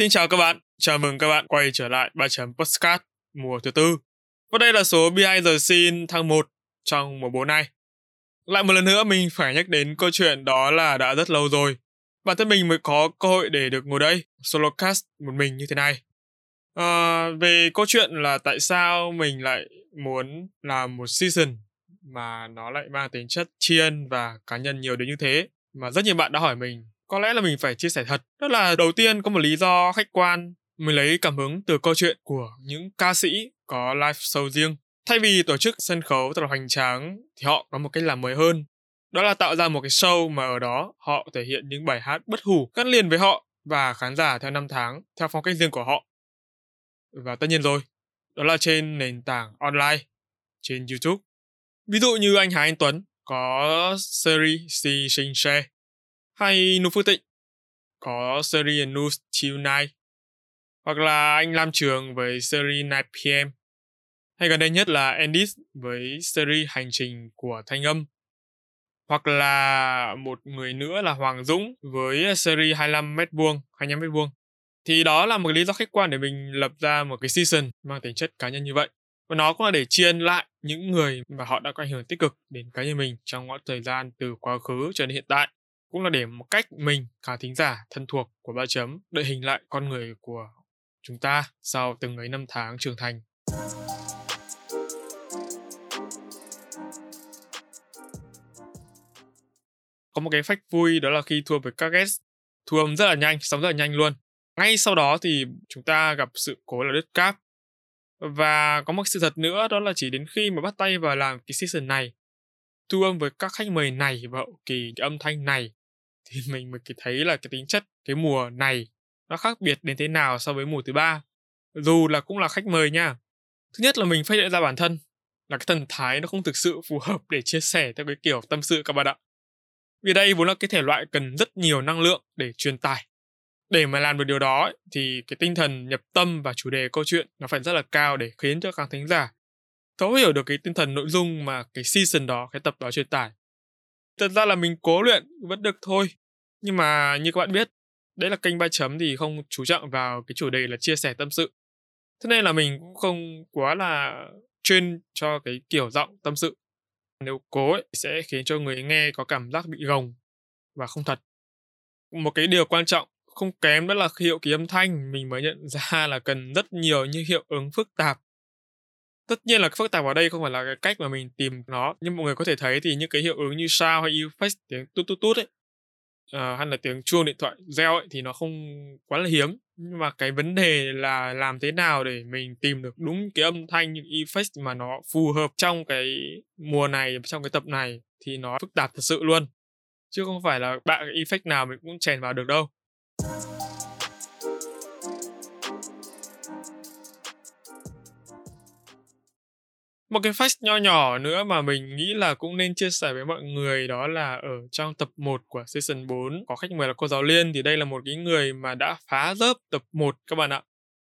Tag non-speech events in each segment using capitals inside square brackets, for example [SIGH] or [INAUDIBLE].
Xin chào các bạn, chào mừng các bạn quay trở lại 3 chấm Postcard mùa thứ tư. Và đây là số Behind the Scene tháng 1 trong mùa 4 này. Lại một lần nữa mình phải nhắc đến câu chuyện đó là đã rất lâu rồi. Bản thân mình mới có cơ hội để được ngồi đây, solo cast một mình như thế này. À, về câu chuyện là tại sao mình lại muốn làm một season mà nó lại mang tính chất tri ân và cá nhân nhiều đến như thế mà rất nhiều bạn đã hỏi mình có lẽ là mình phải chia sẻ thật. Đó là đầu tiên có một lý do khách quan mình lấy cảm hứng từ câu chuyện của những ca sĩ có live show riêng. Thay vì tổ chức sân khấu thật là hoành tráng, thì họ có một cách làm mới hơn. Đó là tạo ra một cái show mà ở đó họ thể hiện những bài hát bất hủ, gắn liền với họ và khán giả theo năm tháng, theo phong cách riêng của họ. Và tất nhiên rồi, đó là trên nền tảng online, trên youtube. Ví dụ như anh Hà Anh Tuấn có series Si Sinh Share hay Nu Phước Tịnh có series News Tonight hoặc là anh Lam Trường với series 9pm hay gần đây nhất là Endis với series Hành trình của Thanh âm? Hoặc là một người nữa là Hoàng Dũng với series 25 mét vuông 25 mét vuông? Thì đó là một lý do khách quan để mình lập ra một cái season mang tính chất cá nhân như vậy. Và nó cũng là để chiên lại những người mà họ đã có ảnh hưởng tích cực đến cá nhân mình trong quãng thời gian từ quá khứ cho đến hiện tại cũng là để một cách mình, khán thính giả thân thuộc của ba chấm đợi hình lại con người của chúng ta sau từng ấy năm tháng trưởng thành. Có một cái phách vui đó là khi thua với các guest thu âm rất là nhanh, sóng rất là nhanh luôn. Ngay sau đó thì chúng ta gặp sự cố là đứt cáp. Và có một sự thật nữa, đó là chỉ đến khi mà bắt tay vào làm cái season này thu âm với các khách mời này và hậu kỳ cái âm thanh này thì [LAUGHS] mình mới thấy là cái tính chất cái mùa này nó khác biệt đến thế nào so với mùa thứ ba. Dù là cũng là khách mời nha. Thứ nhất là mình phát hiện ra bản thân là cái thần thái nó không thực sự phù hợp để chia sẻ theo cái kiểu tâm sự các bạn ạ. Vì đây vốn là cái thể loại cần rất nhiều năng lượng để truyền tải. Để mà làm được điều đó ấy, thì cái tinh thần nhập tâm và chủ đề câu chuyện nó phải rất là cao để khiến cho khán thính giả thấu hiểu được cái tinh thần nội dung mà cái season đó cái tập đó truyền tải thật ra là mình cố luyện vẫn được thôi. Nhưng mà như các bạn biết đấy là kênh ba chấm thì không chú trọng vào cái chủ đề là chia sẻ tâm sự. Thế nên là mình cũng không quá là chuyên cho cái kiểu giọng tâm sự. Nếu cố ấy, sẽ khiến cho người nghe có cảm giác bị gồng và không thật. Một cái điều quan trọng không kém đó là hiệu kỳ âm thanh. Mình mới nhận [LAUGHS] ra là cần rất nhiều những hiệu ứng phức tạp tất nhiên là phức tạp ở đây không phải là cái cách mà mình tìm nó. Nhưng mọi người có thể thấy thì những cái hiệu ứng như sao hay effect tiếng tút tút tút ấy uh, hay là tiếng chuông điện thoại reo ấy thì nó không quá là hiếm. Nhưng mà cái vấn đề là làm thế nào để mình tìm được đúng cái âm thanh những effect mà nó phù hợp trong cái mùa này trong cái tập này thì nó phức tạp thật sự luôn. Chứ không phải là bạn cái effect nào mình cũng chèn vào được đâu. Một cái fact nho nhỏ nữa mà mình nghĩ là cũng nên chia sẻ với mọi người đó là ở trong tập 1 của season 4 có khách mời là cô giáo Liên thì đây là một cái người mà đã phá rớp tập 1 các bạn ạ.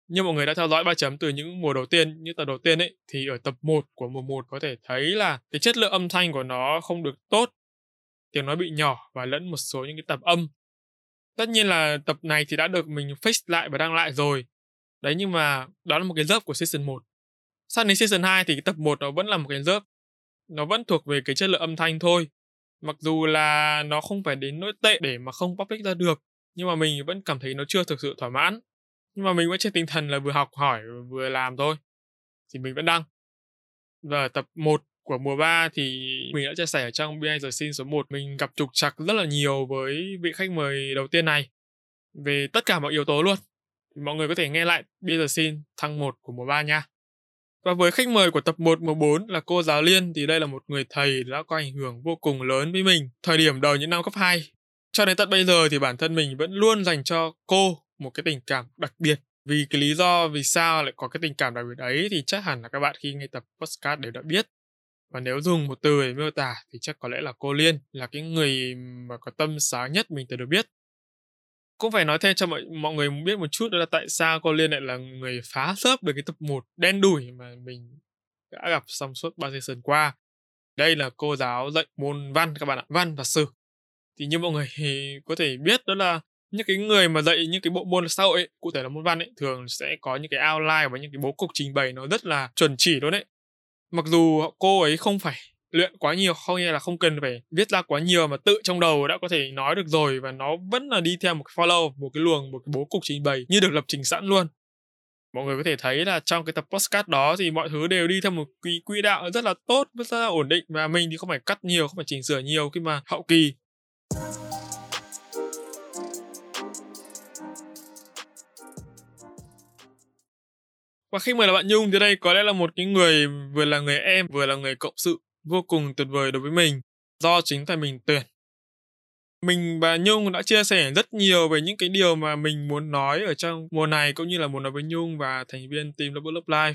Như mọi người đã theo dõi ba chấm từ những mùa đầu tiên, như tập đầu tiên ấy thì ở tập 1 của mùa 1 có thể thấy là cái chất lượng âm thanh của nó không được tốt. Tiếng nói bị nhỏ và lẫn một số những cái tập âm. Tất nhiên là tập này thì đã được mình fix lại và đăng lại rồi. Đấy nhưng mà đó là một cái lớp của season 1 sang đến season 2 thì cái tập 1 nó vẫn là một cái rớp. Nó vẫn thuộc về cái chất lượng âm thanh thôi. Mặc dù là nó không phải đến nỗi tệ để mà không public ra được. Nhưng mà mình vẫn cảm thấy nó chưa thực sự thỏa mãn. Nhưng mà mình vẫn trên tinh thần là vừa học hỏi, vừa làm thôi. Thì mình vẫn đăng. Và tập 1 của mùa 3 thì mình đã chia sẻ ở trong Behind the Scene số 1 mình gặp trục trặc rất là nhiều với vị khách mời đầu tiên này về tất cả mọi yếu tố luôn. Mọi người có thể nghe lại Behind the xin thăng 1 của mùa 3 nha. Và với khách mời của tập 1 mùa 4 là cô giáo Liên thì đây là một người thầy đã có ảnh hưởng vô cùng lớn với mình thời điểm đầu những năm cấp 2. Cho đến tận bây giờ thì bản thân mình vẫn luôn dành cho cô một cái tình cảm đặc biệt. Vì cái lý do vì sao lại có cái tình cảm đặc biệt ấy thì chắc hẳn là các bạn khi nghe tập podcast đều đã biết. Và nếu dùng một từ để miêu tả thì chắc có lẽ là cô Liên là cái người mà có tâm sáng nhất mình từng được biết cũng phải nói thêm cho mọi mọi người biết một chút đó là tại sao cô Liên lại là người phá xớp được cái tập 1 đen đủi mà mình đã gặp trong suốt ba season qua. Đây là cô giáo dạy môn văn các bạn ạ, văn và sử. Thì như mọi người có thể biết đó là những cái người mà dạy những cái bộ môn xã hội ấy, cụ thể là môn văn ấy thường sẽ có những cái outline và những cái bố cục trình bày nó rất là chuẩn chỉ luôn đấy mặc dù cô ấy không phải luyện quá nhiều, không nghĩa là không cần phải viết ra quá nhiều mà tự trong đầu đã có thể nói được rồi và nó vẫn là đi theo một cái follow một cái luồng, một cái bố cục trình bày như được lập trình sẵn luôn. Mọi người có thể thấy là trong cái tập postcard đó thì mọi thứ đều đi theo một quy quỹ đạo rất là tốt, rất là ổn định và mình thì không phải cắt nhiều, không phải chỉnh sửa nhiều khi mà hậu kỳ. Và khi mời là bạn Nhung thì đây có lẽ là một cái người, vừa là người em, vừa là người cộng sự vô cùng tuyệt vời đối với mình do chính tay mình tuyển. Mình và Nhung đã chia sẻ rất nhiều về những cái điều mà mình muốn nói ở trong mùa này cũng như là muốn nói với Nhung và thành viên team Double Love Life.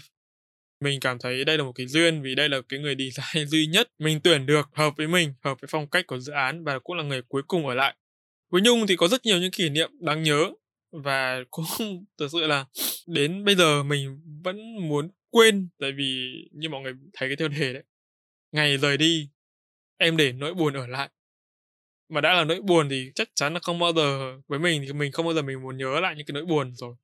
Mình cảm thấy đây là một cái duyên vì đây là cái người design [LAUGHS] duy nhất mình tuyển được hợp với mình, hợp với phong cách của dự án và cũng là người cuối cùng ở lại. Với Nhung thì có rất nhiều những kỷ niệm đáng nhớ và [LAUGHS] cũng thực sự là đến bây giờ mình vẫn muốn quên tại vì như mọi người thấy cái tiêu đề đấy ngày rời đi em để nỗi buồn ở lại. Mà đã là nỗi buồn thì chắc chắn là không bao giờ với mình thì mình không bao giờ mình muốn nhớ lại những cái nỗi buồn rồi.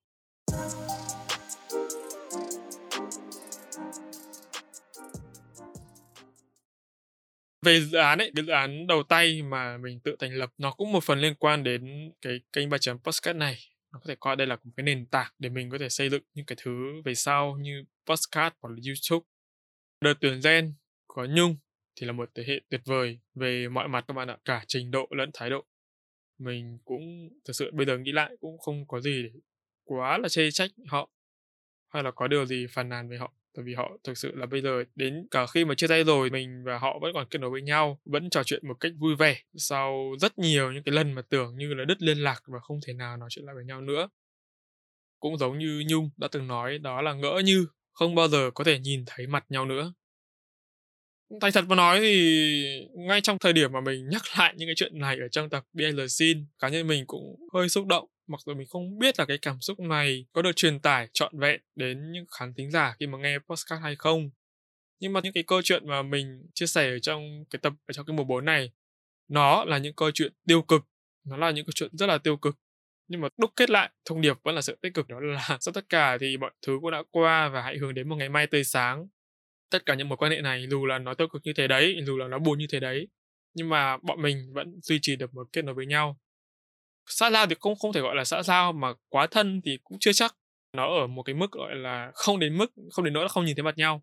Về dự án ấy, cái dự án đầu tay mà mình tự thành lập nó cũng một phần liên quan đến cái kênh ba chấm podcast này. Nó có thể coi đây là một cái nền tảng để mình có thể xây dựng những cái thứ về sau như podcast hoặc là YouTube. Đợt tuyển gen có Nhung thì là một thế hệ tuyệt vời về mọi mặt các bạn ạ, cả trình độ lẫn thái độ. Mình cũng thực sự bây giờ nghĩ lại cũng không có gì để quá là chê trách họ hay là có điều gì phàn nàn về họ. Tại vì họ thực sự là bây giờ đến cả khi mà chia tay rồi mình và họ vẫn còn kết nối với nhau vẫn trò chuyện một cách vui vẻ sau rất nhiều những cái lần mà tưởng như là đứt liên lạc và không thể nào nói chuyện lại với nhau nữa. Cũng giống như nhung đã từng nói đó là ngỡ như không bao giờ có thể nhìn thấy mặt nhau nữa thành thật mà nói thì ngay trong thời điểm mà mình nhắc lại những cái chuyện này ở trong tập BL sin Scene cá nhân mình cũng hơi xúc động. Mặc dù mình không biết là cái cảm xúc này có được truyền tải trọn vẹn đến những khán thính giả khi mà nghe podcast hay không. Nhưng mà những cái câu chuyện mà mình chia sẻ ở trong cái tập, ở trong cái mùa 4 này, nó là những câu chuyện tiêu cực, nó là những câu chuyện rất là tiêu cực. Nhưng mà đúc kết lại, thông điệp vẫn là sự tích cực. Đó là [LAUGHS] sau tất cả thì mọi thứ cũng đã qua và hãy hướng đến một ngày mai tươi sáng tất cả những mối quan hệ này, dù là nó tiêu cực như thế đấy, dù là nó buồn như thế đấy, nhưng mà bọn mình vẫn duy trì được một kết nối với nhau. Xã giao thì cũng không thể gọi là xã giao mà quá thân thì cũng chưa chắc. Nó ở một cái mức gọi là không đến mức, không đến nỗi là không nhìn thấy mặt nhau.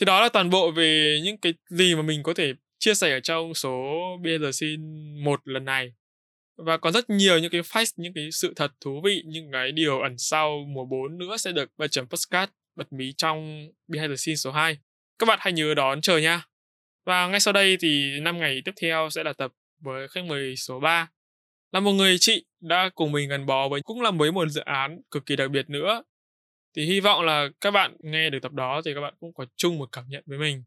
Thì đó là toàn bộ về những cái gì mà mình có thể chia sẻ ở trong số BRC một lần này và còn rất nhiều những cái fact, những cái sự thật thú vị, những cái điều ẩn sau mùa 4 nữa sẽ được ba chấm postcard bật mí trong Behind the Scenes số 2. Các bạn hãy nhớ đón chờ nha. Và ngay sau đây thì năm ngày tiếp theo sẽ là tập với khách mời số 3. Là một người chị đã cùng mình gắn bó với cũng là với một dự án cực kỳ đặc biệt nữa. Thì hy vọng là các bạn nghe được tập đó thì các bạn cũng có chung một cảm nhận với mình.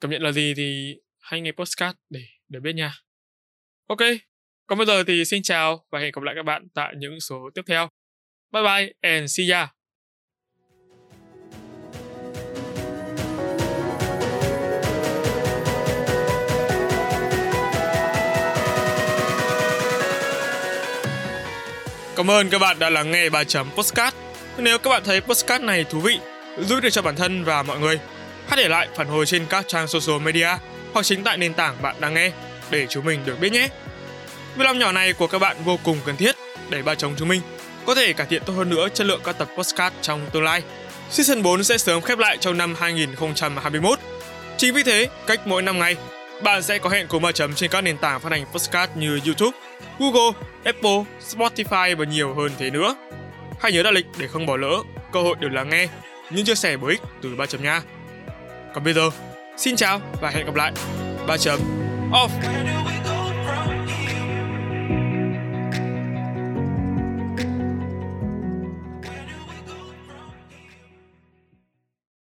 Cảm nhận là gì thì hãy nghe postcard để để biết nha. Ok, còn bây giờ thì xin chào và hẹn gặp lại các bạn tại những số tiếp theo. Bye bye and see ya! Cảm ơn các bạn đã lắng nghe bài chấm postcard. Nếu các bạn thấy postcard này thú vị, giúp được cho bản thân và mọi người, hãy để lại phản hồi trên các trang social media hoặc chính tại nền tảng bạn đang nghe để chúng mình được biết nhé. Việc làm nhỏ này của các bạn vô cùng cần thiết để ba chồng chúng mình có thể cải thiện tốt hơn nữa chất lượng các tập podcast trong tương lai. Season 4 sẽ sớm khép lại trong năm 2021. Chính vì thế, cách mỗi năm ngày, bạn sẽ có hẹn cùng ba chấm trên các nền tảng phát hành podcast như YouTube, Google, Apple, Spotify và nhiều hơn thế nữa. Hãy nhớ đặt lịch để không bỏ lỡ cơ hội được lắng nghe những chia sẻ bổ ích từ ba chấm nha. Còn bây giờ, xin chào và hẹn gặp lại. Ba chấm off.